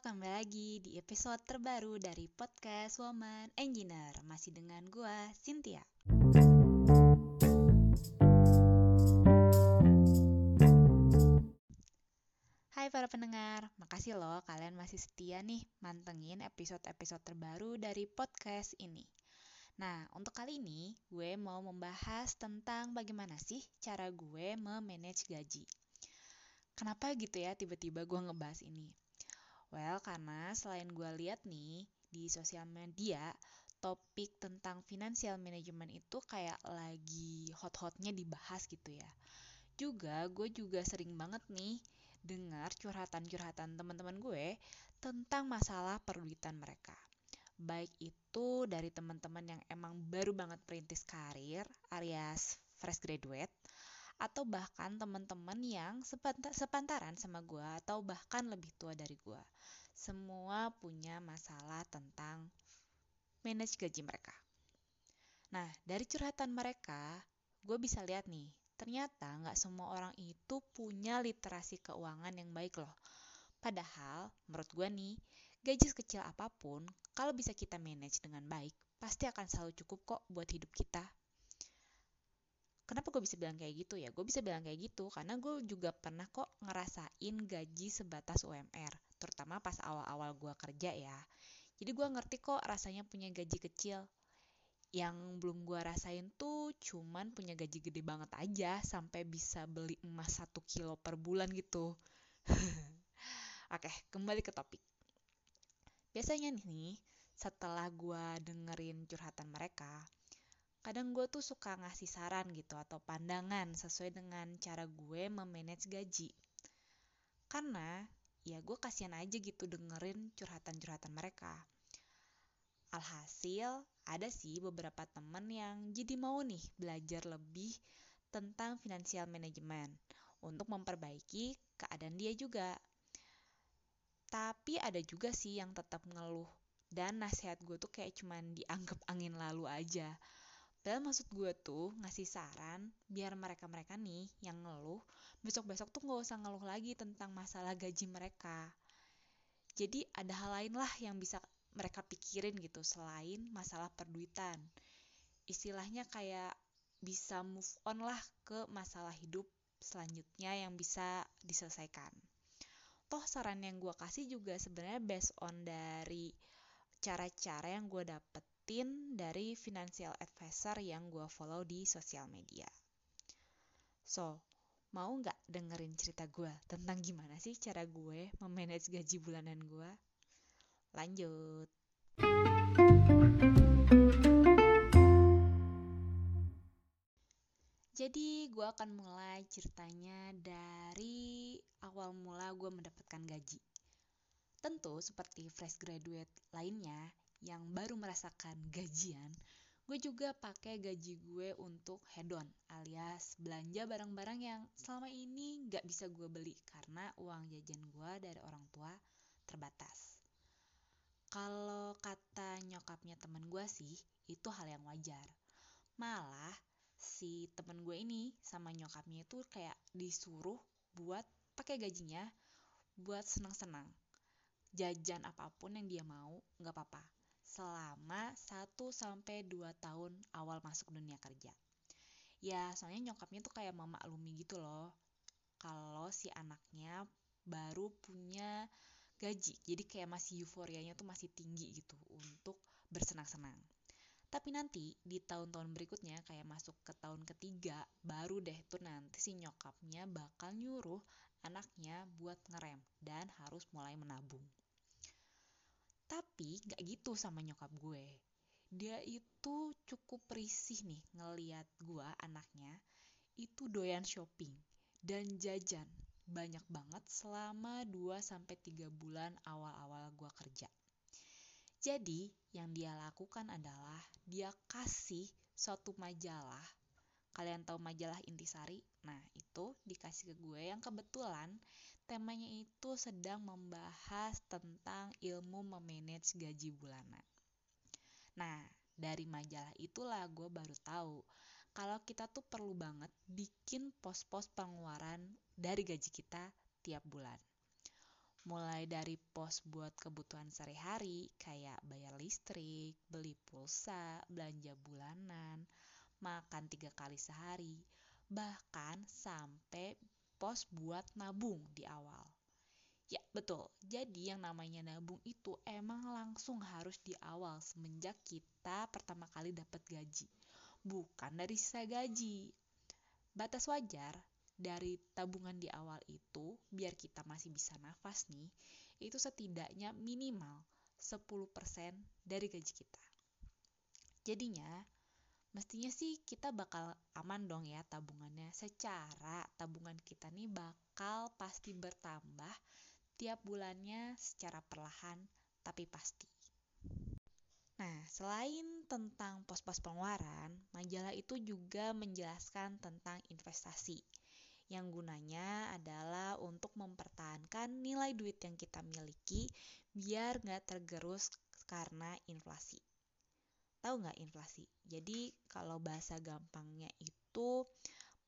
kembali lagi di episode terbaru dari podcast Woman Engineer. Masih dengan gua, Cynthia. Hai para pendengar, makasih loh kalian masih setia nih mantengin episode-episode terbaru dari podcast ini. Nah, untuk kali ini gue mau membahas tentang bagaimana sih cara gue memanage gaji. Kenapa gitu ya tiba-tiba gue ngebahas ini? Well, karena selain gue lihat nih di sosial media, topik tentang financial management itu kayak lagi hot-hotnya dibahas gitu ya. Juga gue juga sering banget nih dengar curhatan-curhatan teman-teman gue tentang masalah perduitan mereka. Baik itu dari teman-teman yang emang baru banget perintis karir alias fresh graduate atau bahkan teman-teman yang sepantaran sama gue atau bahkan lebih tua dari gue. Semua punya masalah tentang manage gaji mereka. Nah, dari curhatan mereka, gue bisa lihat nih, ternyata nggak semua orang itu punya literasi keuangan yang baik loh. Padahal, menurut gue nih, gaji sekecil apa pun, kalau bisa kita manage dengan baik, pasti akan selalu cukup kok buat hidup kita. Kenapa gue bisa bilang kayak gitu ya? Gue bisa bilang kayak gitu karena gue juga pernah kok ngerasain gaji sebatas UMR, terutama pas awal-awal gue kerja ya. Jadi gue ngerti kok rasanya punya gaji kecil. Yang belum gue rasain tuh cuman punya gaji gede banget aja sampai bisa beli emas satu kilo per bulan gitu. Oke, kembali ke topik. Biasanya nih, setelah gue dengerin curhatan mereka, kadang gue tuh suka ngasih saran gitu atau pandangan sesuai dengan cara gue memanage gaji. Karena ya gue kasihan aja gitu dengerin curhatan-curhatan mereka. Alhasil, ada sih beberapa temen yang jadi mau nih belajar lebih tentang financial management untuk memperbaiki keadaan dia juga. Tapi ada juga sih yang tetap ngeluh dan nasihat gue tuh kayak cuman dianggap angin lalu aja Padahal maksud gue tuh ngasih saran biar mereka-mereka nih yang ngeluh besok-besok tuh gak usah ngeluh lagi tentang masalah gaji mereka. Jadi ada hal lain lah yang bisa mereka pikirin gitu selain masalah perduitan. Istilahnya kayak bisa move on lah ke masalah hidup selanjutnya yang bisa diselesaikan. Toh saran yang gue kasih juga sebenarnya based on dari cara-cara yang gue dapet dapetin dari financial advisor yang gue follow di sosial media. So, mau nggak dengerin cerita gue tentang gimana sih cara gue memanage gaji bulanan gue? Lanjut. Jadi gue akan mulai ceritanya dari awal mula gue mendapatkan gaji. Tentu seperti fresh graduate lainnya, yang baru merasakan gajian, gue juga pakai gaji gue untuk hedon alias belanja barang-barang yang selama ini gak bisa gue beli karena uang jajan gue dari orang tua terbatas. Kalau kata nyokapnya temen gue sih, itu hal yang wajar. Malah si temen gue ini sama nyokapnya itu kayak disuruh buat pakai gajinya buat senang-senang. Jajan apa pun yang dia mau, gak apa-apa selama 1 sampai 2 tahun awal masuk dunia kerja. Ya, soalnya nyokapnya tuh kayak memaklumi gitu loh. Kalau si anaknya baru punya gaji. Jadi kayak masih euforianya tuh masih tinggi gitu untuk bersenang-senang. Tapi nanti di tahun-tahun berikutnya kayak masuk ke tahun ketiga baru deh tuh nanti si nyokapnya bakal nyuruh anaknya buat ngerem dan harus mulai menabung. Tapi gak gitu sama nyokap gue. Dia itu cukup risih nih ngeliat gue anaknya itu doyan shopping dan jajan banyak banget selama 2-3 bulan awal-awal gue kerja. Jadi yang dia lakukan adalah dia kasih suatu majalah kalian tahu majalah Intisari? Nah, itu dikasih ke gue yang kebetulan temanya itu sedang membahas tentang ilmu memanage gaji bulanan. Nah, dari majalah itulah gue baru tahu kalau kita tuh perlu banget bikin pos-pos pengeluaran dari gaji kita tiap bulan. mulai dari pos buat kebutuhan sehari-hari kayak bayar listrik, beli pulsa, belanja bulanan, makan tiga kali sehari, bahkan sampai pos buat nabung di awal. Ya betul, jadi yang namanya nabung itu emang langsung harus di awal semenjak kita pertama kali dapat gaji, bukan dari sisa gaji. Batas wajar dari tabungan di awal itu, biar kita masih bisa nafas nih, itu setidaknya minimal 10% dari gaji kita. Jadinya, mestinya sih kita bakal aman dong ya tabungannya. Secara tabungan kita nih bakal pasti bertambah tiap bulannya secara perlahan tapi pasti. Nah, selain tentang pos-pos pengeluaran, majalah itu juga menjelaskan tentang investasi yang gunanya adalah untuk mempertahankan nilai duit yang kita miliki biar nggak tergerus karena inflasi. Tahu nggak inflasi? Jadi kalau bahasa gampangnya itu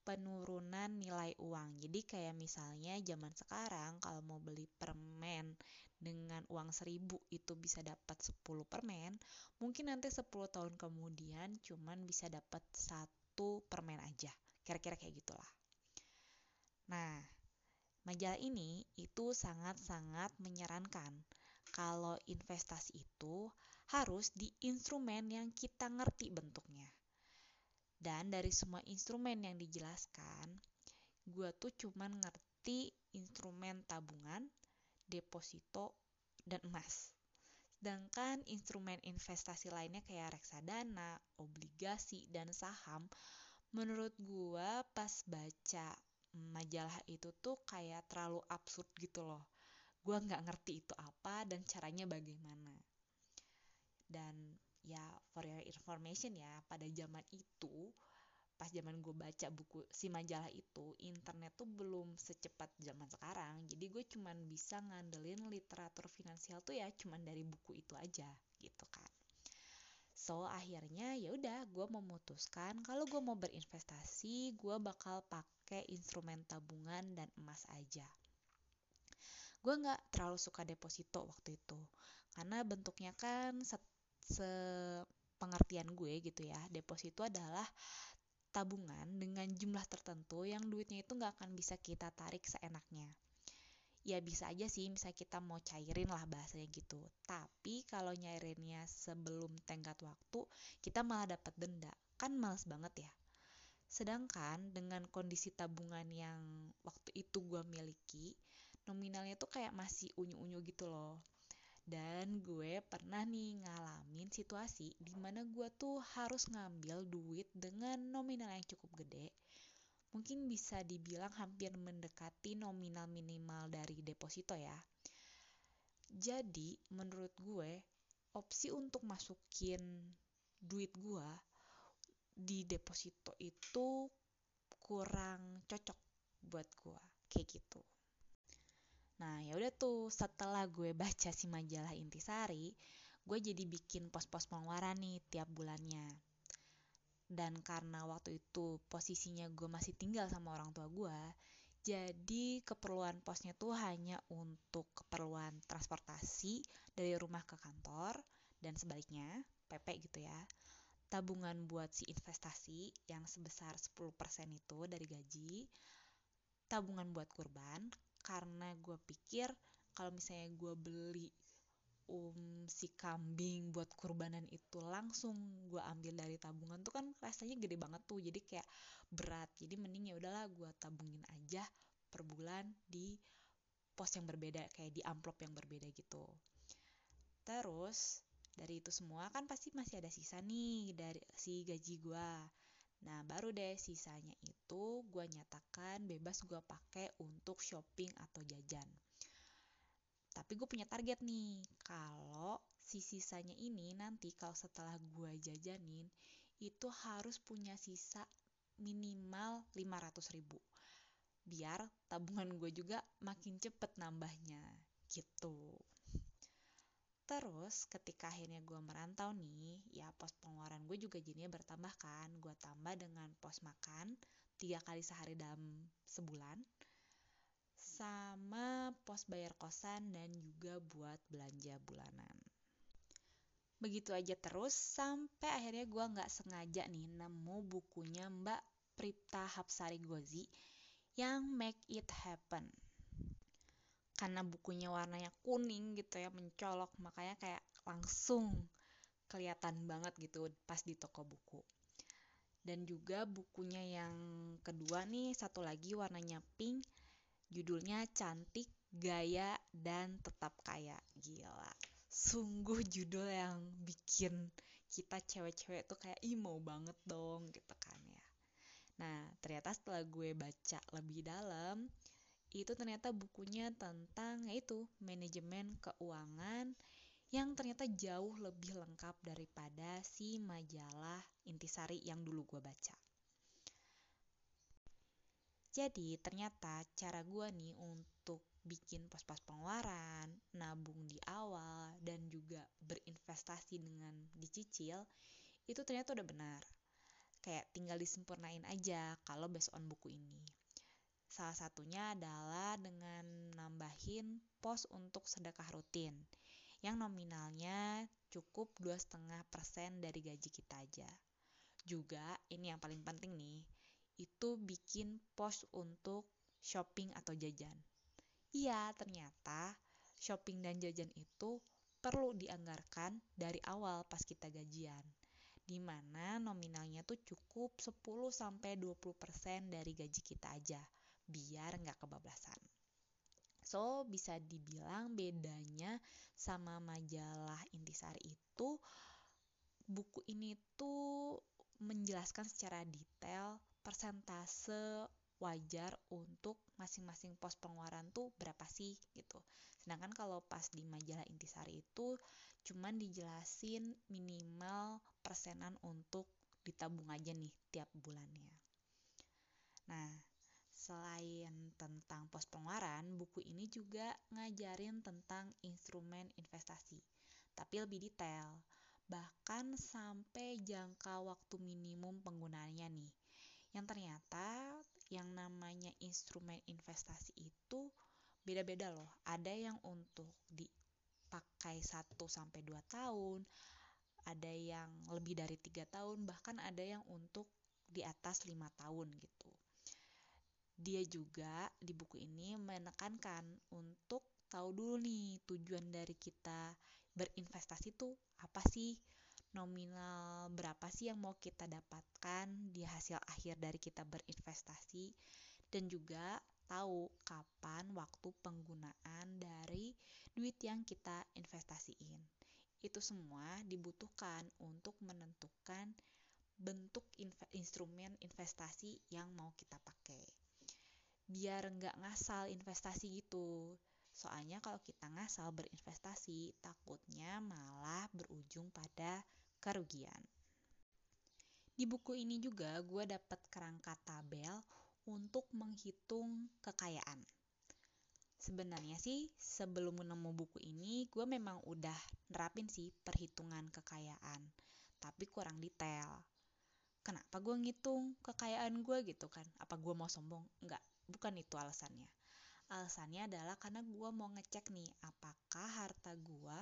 penurunan nilai uang. Jadi kayak misalnya zaman sekarang kalau mau beli permen dengan uang seribu itu bisa dapat 10 permen, mungkin nanti 10 tahun kemudian cuman bisa dapat satu permen aja. Kira-kira kayak gitulah. Nah, majalah ini itu sangat-sangat menyarankan kalau investasi itu harus di instrumen yang kita ngerti bentuknya. Dan dari semua instrumen yang dijelaskan, gue tuh cuman ngerti instrumen tabungan, deposito, dan emas. Sedangkan instrumen investasi lainnya kayak reksadana, obligasi, dan saham, menurut gue pas baca majalah itu tuh kayak terlalu absurd gitu loh gue nggak ngerti itu apa dan caranya bagaimana dan ya for your information ya pada zaman itu pas zaman gue baca buku si majalah itu internet tuh belum secepat zaman sekarang. Jadi gue cuman bisa ngandelin literatur finansial tuh ya cuman dari buku itu aja gitu kan so akhirnya ya udah gue memutuskan kalau gue mau berinvestasi gue bakal pakai instrumen tabungan dan emas aja. Gue nggak terlalu suka deposito waktu itu karena bentuknya kan se, se pengertian gue gitu ya deposito adalah tabungan dengan jumlah tertentu yang duitnya itu nggak akan bisa kita tarik seenaknya. Ya bisa aja sih misalnya kita mau cairin lah bahasanya gitu. Tapi kalau nyairinnya sebelum tenggat waktu kita malah dapat denda. Kan males banget ya. Sedangkan dengan kondisi tabungan yang waktu itu gue miliki nominalnya tuh kayak masih unyu-unyu gitu loh dan gue pernah nih ngalamin situasi di mana gue tuh harus ngambil duit dengan nominal yang cukup gede mungkin bisa dibilang hampir mendekati nominal minimal dari deposito ya. Jadi menurut gue opsi untuk masukin duit gue di deposito itu kurang cocok buat gue kayak gitu. Nah ya udah tuh setelah gue baca si majalah Intisari, gue jadi bikin pos-pos pengeluaran nih tiap bulannya. Dan karena waktu itu posisinya gue masih tinggal sama orang tua gue jadi keperluan posnya tuh hanya untuk keperluan transportasi dari rumah ke kantor dan sebaliknya PP gitu ya tabungan buat si investasi yang sebesar 10% itu dari gaji tabungan buat kurban karena gue pikir kalau misalnya gue beli um, si kambing buat kurbanan itu langsung gue ambil dari tabungan tuh kan rasanya gede banget tuh jadi kayak berat. Jadi mending ya udahlah gue tabungin aja per bulan di pos yang berbeda kayak di amplop yang berbeda gitu. Terus dari itu semua kan pasti masih ada sisa nih dari si gaji gue Nah, baru deh sisanya itu gue nyatakan bebas gue pakai untuk shopping atau jajan. Tapi gue punya target nih, kalau si sisanya ini nanti kalau setelah gue jajanin, itu harus punya sisa minimal 500 ribu. Biar tabungan gue juga makin cepet nambahnya, gitu. Terus ketika akhirnya gue merantau nih, ya pos pengeluaran gue juga jadinya bertambah kan. Gue tambah dengan pos makan tiga kali sehari dalam sebulan sama pos bayar kosan dan juga buat belanja bulanan. Begitu aja terus sampai akhirnya gue nggak sengaja nih nemu bukunya Mbak Pripta Hapsari Gozi yang Make It Happen. Karena bukunya warnanya kuning gitu ya mencolok makanya kayak langsung kelihatan banget gitu pas di toko buku. Dan juga bukunya yang kedua nih satu lagi warnanya pink judulnya cantik gaya dan tetap kaya. Gila sungguh judul yang bikin kita cewek-cewek tuh kayak ih banget dong gitu kan ya. Nah ternyata setelah gue baca lebih dalam itu ternyata bukunya tentang yaitu manajemen keuangan yang ternyata jauh lebih lengkap daripada si majalah Intisari yang dulu gue baca. Jadi ternyata cara gue nih untuk bikin pos-pos pengeluaran, nabung di awal, dan juga berinvestasi dengan dicicil, itu ternyata udah benar. Kayak tinggal disempurnain aja kalau based on buku ini. Salah satunya adalah dengan nambahin pos untuk sedekah rutin yang nominalnya cukup 2,5% dari gaji kita aja. Juga ini yang paling penting nih, itu bikin pos untuk shopping atau jajan. Iya, ternyata shopping dan jajan itu perlu dianggarkan dari awal pas kita gajian. Di mana nominalnya tuh cukup 10-20% dari gaji kita aja, biar nggak kebablasan. So, bisa dibilang bedanya sama majalah Intisari itu buku ini tuh menjelaskan secara detail persentase wajar untuk masing-masing pos pengeluaran tuh berapa sih gitu. Sedangkan kalau pas di majalah Intisari itu cuman dijelasin minimal persenan untuk ditabung aja nih tiap bulannya. Nah, Selain tentang pos pengeluaran, buku ini juga ngajarin tentang instrumen investasi, tapi lebih detail. Bahkan sampai jangka waktu minimum penggunaannya nih. Yang ternyata yang namanya instrumen investasi itu beda-beda loh. Ada yang untuk dipakai 1 sampai 2 tahun, ada yang lebih dari tiga tahun, bahkan ada yang untuk di atas lima tahun gitu. Dia juga di buku ini menekankan untuk tahu dulu nih tujuan dari kita berinvestasi tuh apa sih? Nominal berapa sih yang mau kita dapatkan di hasil akhir dari kita berinvestasi dan juga tahu kapan waktu penggunaan dari duit yang kita investasiin. Itu semua dibutuhkan untuk menentukan bentuk instrumen investasi yang mau kita pakai biar nggak ngasal investasi gitu. Soalnya kalau kita ngasal berinvestasi, takutnya malah berujung pada kerugian. Di buku ini juga gue dapat kerangka tabel untuk menghitung kekayaan. Sebenarnya sih sebelum menemu buku ini gue memang udah nerapin sih perhitungan kekayaan, tapi kurang detail. Kenapa gue ngitung kekayaan gue gitu kan? Apa gue mau sombong? Enggak, bukan itu alasannya. Alasannya adalah karena gue mau ngecek nih apakah harta gue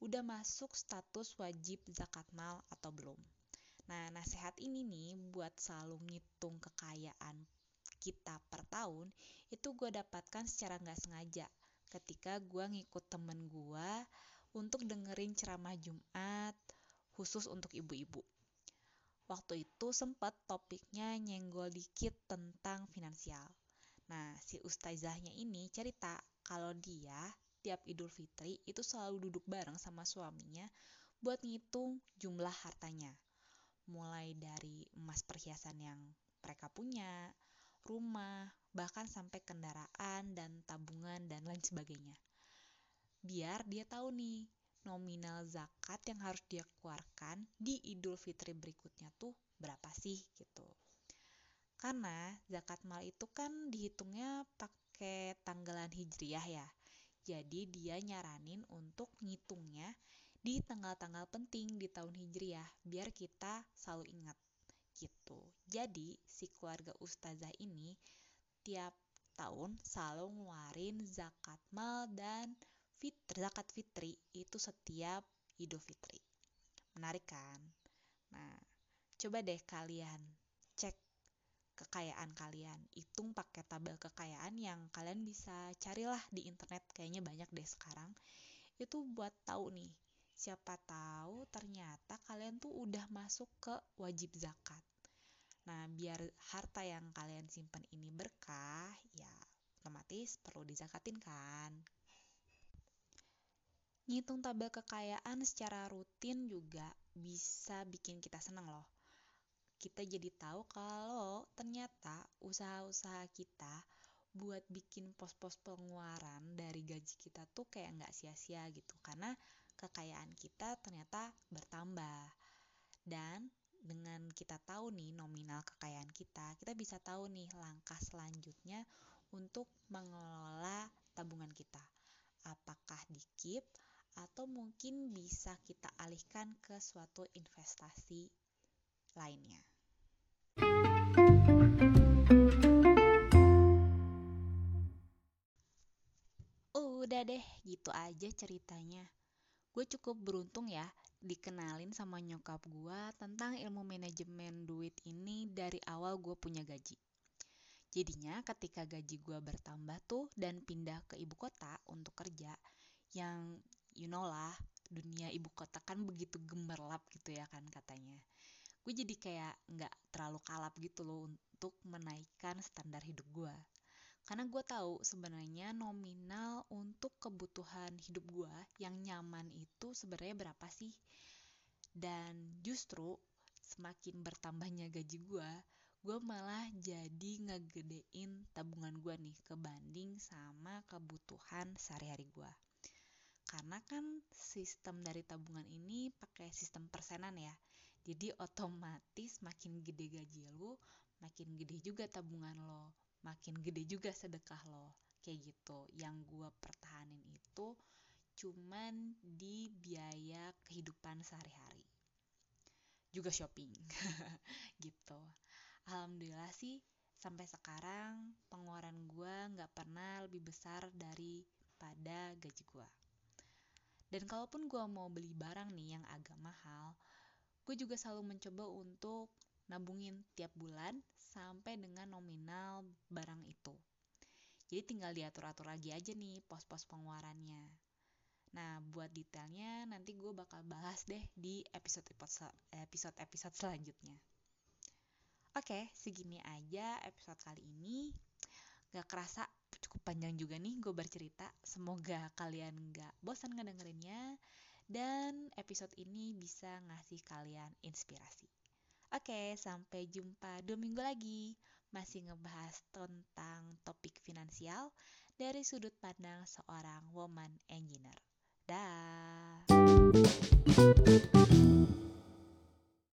udah masuk status wajib zakat mal atau belum. Nah nasihat ini nih buat selalu ngitung kekayaan kita per tahun itu gue dapatkan secara nggak sengaja. Ketika gue ngikut temen gue untuk dengerin ceramah Jumat khusus untuk ibu-ibu. Waktu itu sempat topiknya nyenggol dikit tentang finansial Nah, si ustazahnya ini cerita kalau dia tiap Idul Fitri itu selalu duduk bareng sama suaminya buat ngitung jumlah hartanya. Mulai dari emas perhiasan yang mereka punya, rumah, bahkan sampai kendaraan dan tabungan dan lain sebagainya. Biar dia tahu nih nominal zakat yang harus dia keluarkan di Idul Fitri berikutnya tuh berapa sih gitu. Karena zakat mal itu kan dihitungnya pakai tanggalan hijriah ya. Jadi dia nyaranin untuk ngitungnya di tanggal-tanggal penting di tahun hijriah biar kita selalu ingat gitu. Jadi si keluarga ustazah ini tiap tahun selalu ngeluarin zakat mal dan fitri, zakat fitri itu setiap Idul Fitri. Menarik kan? Nah, coba deh kalian kekayaan kalian. Hitung pakai tabel kekayaan yang kalian bisa carilah di internet. Kayaknya banyak deh sekarang. Itu buat tahu nih, siapa tahu ternyata kalian tuh udah masuk ke wajib zakat. Nah, biar harta yang kalian simpan ini berkah, ya otomatis perlu dizakatin kan. Ngitung tabel kekayaan secara rutin juga bisa bikin kita seneng loh. Kita jadi tahu kalau ternyata usaha-usaha kita buat bikin pos-pos pengeluaran dari gaji kita tuh kayak nggak sia-sia gitu karena kekayaan kita ternyata bertambah dan dengan kita tahu nih nominal kekayaan kita, kita bisa tahu nih langkah selanjutnya untuk mengelola tabungan kita. Apakah di keep atau mungkin bisa kita alihkan ke suatu investasi lainnya. Udah deh, gitu aja ceritanya. Gue cukup beruntung ya dikenalin sama nyokap gue tentang ilmu manajemen duit ini dari awal gue punya gaji. Jadinya ketika gaji gue bertambah tuh dan pindah ke ibu kota untuk kerja, yang you know lah, dunia ibu kota kan begitu gemerlap gitu ya kan katanya. Gue jadi kayak nggak terlalu kalap gitu loh untuk menaikkan standar hidup gue. Karena gue tahu sebenarnya nominal untuk kebutuhan hidup gue yang nyaman itu sebenarnya berapa sih. Dan justru semakin bertambahnya gaji gue, gue malah jadi ngegedein tabungan gue nih kebanding sama kebutuhan sehari-hari gue. Karena kan sistem dari tabungan ini pakai sistem persenan ya. Jadi otomatis makin gede gaji lo, makin gede juga tabungan lo makin gede juga sedekah lo kayak gitu. Yang gue pertahanin itu cuman di biaya kehidupan sehari-hari. Juga shopping gitu. Alhamdulillah sih sampai sekarang pengeluaran gue nggak pernah lebih besar daripada gaji gue dan kalaupun gue mau beli barang nih yang agak mahal gue juga selalu mencoba untuk nabungin tiap bulan sampai dengan nominal barang itu. Jadi tinggal diatur-atur lagi aja nih pos-pos pengeluarannya. Nah, buat detailnya nanti gue bakal bahas deh di episode-episode selanjutnya. Oke, segini aja episode kali ini. Gak kerasa cukup panjang juga nih gue bercerita. Semoga kalian gak bosan ngedengerinnya. Dan episode ini bisa ngasih kalian inspirasi. Oke, sampai jumpa dua minggu lagi. Masih ngebahas tentang topik finansial dari sudut pandang seorang woman engineer. Dah.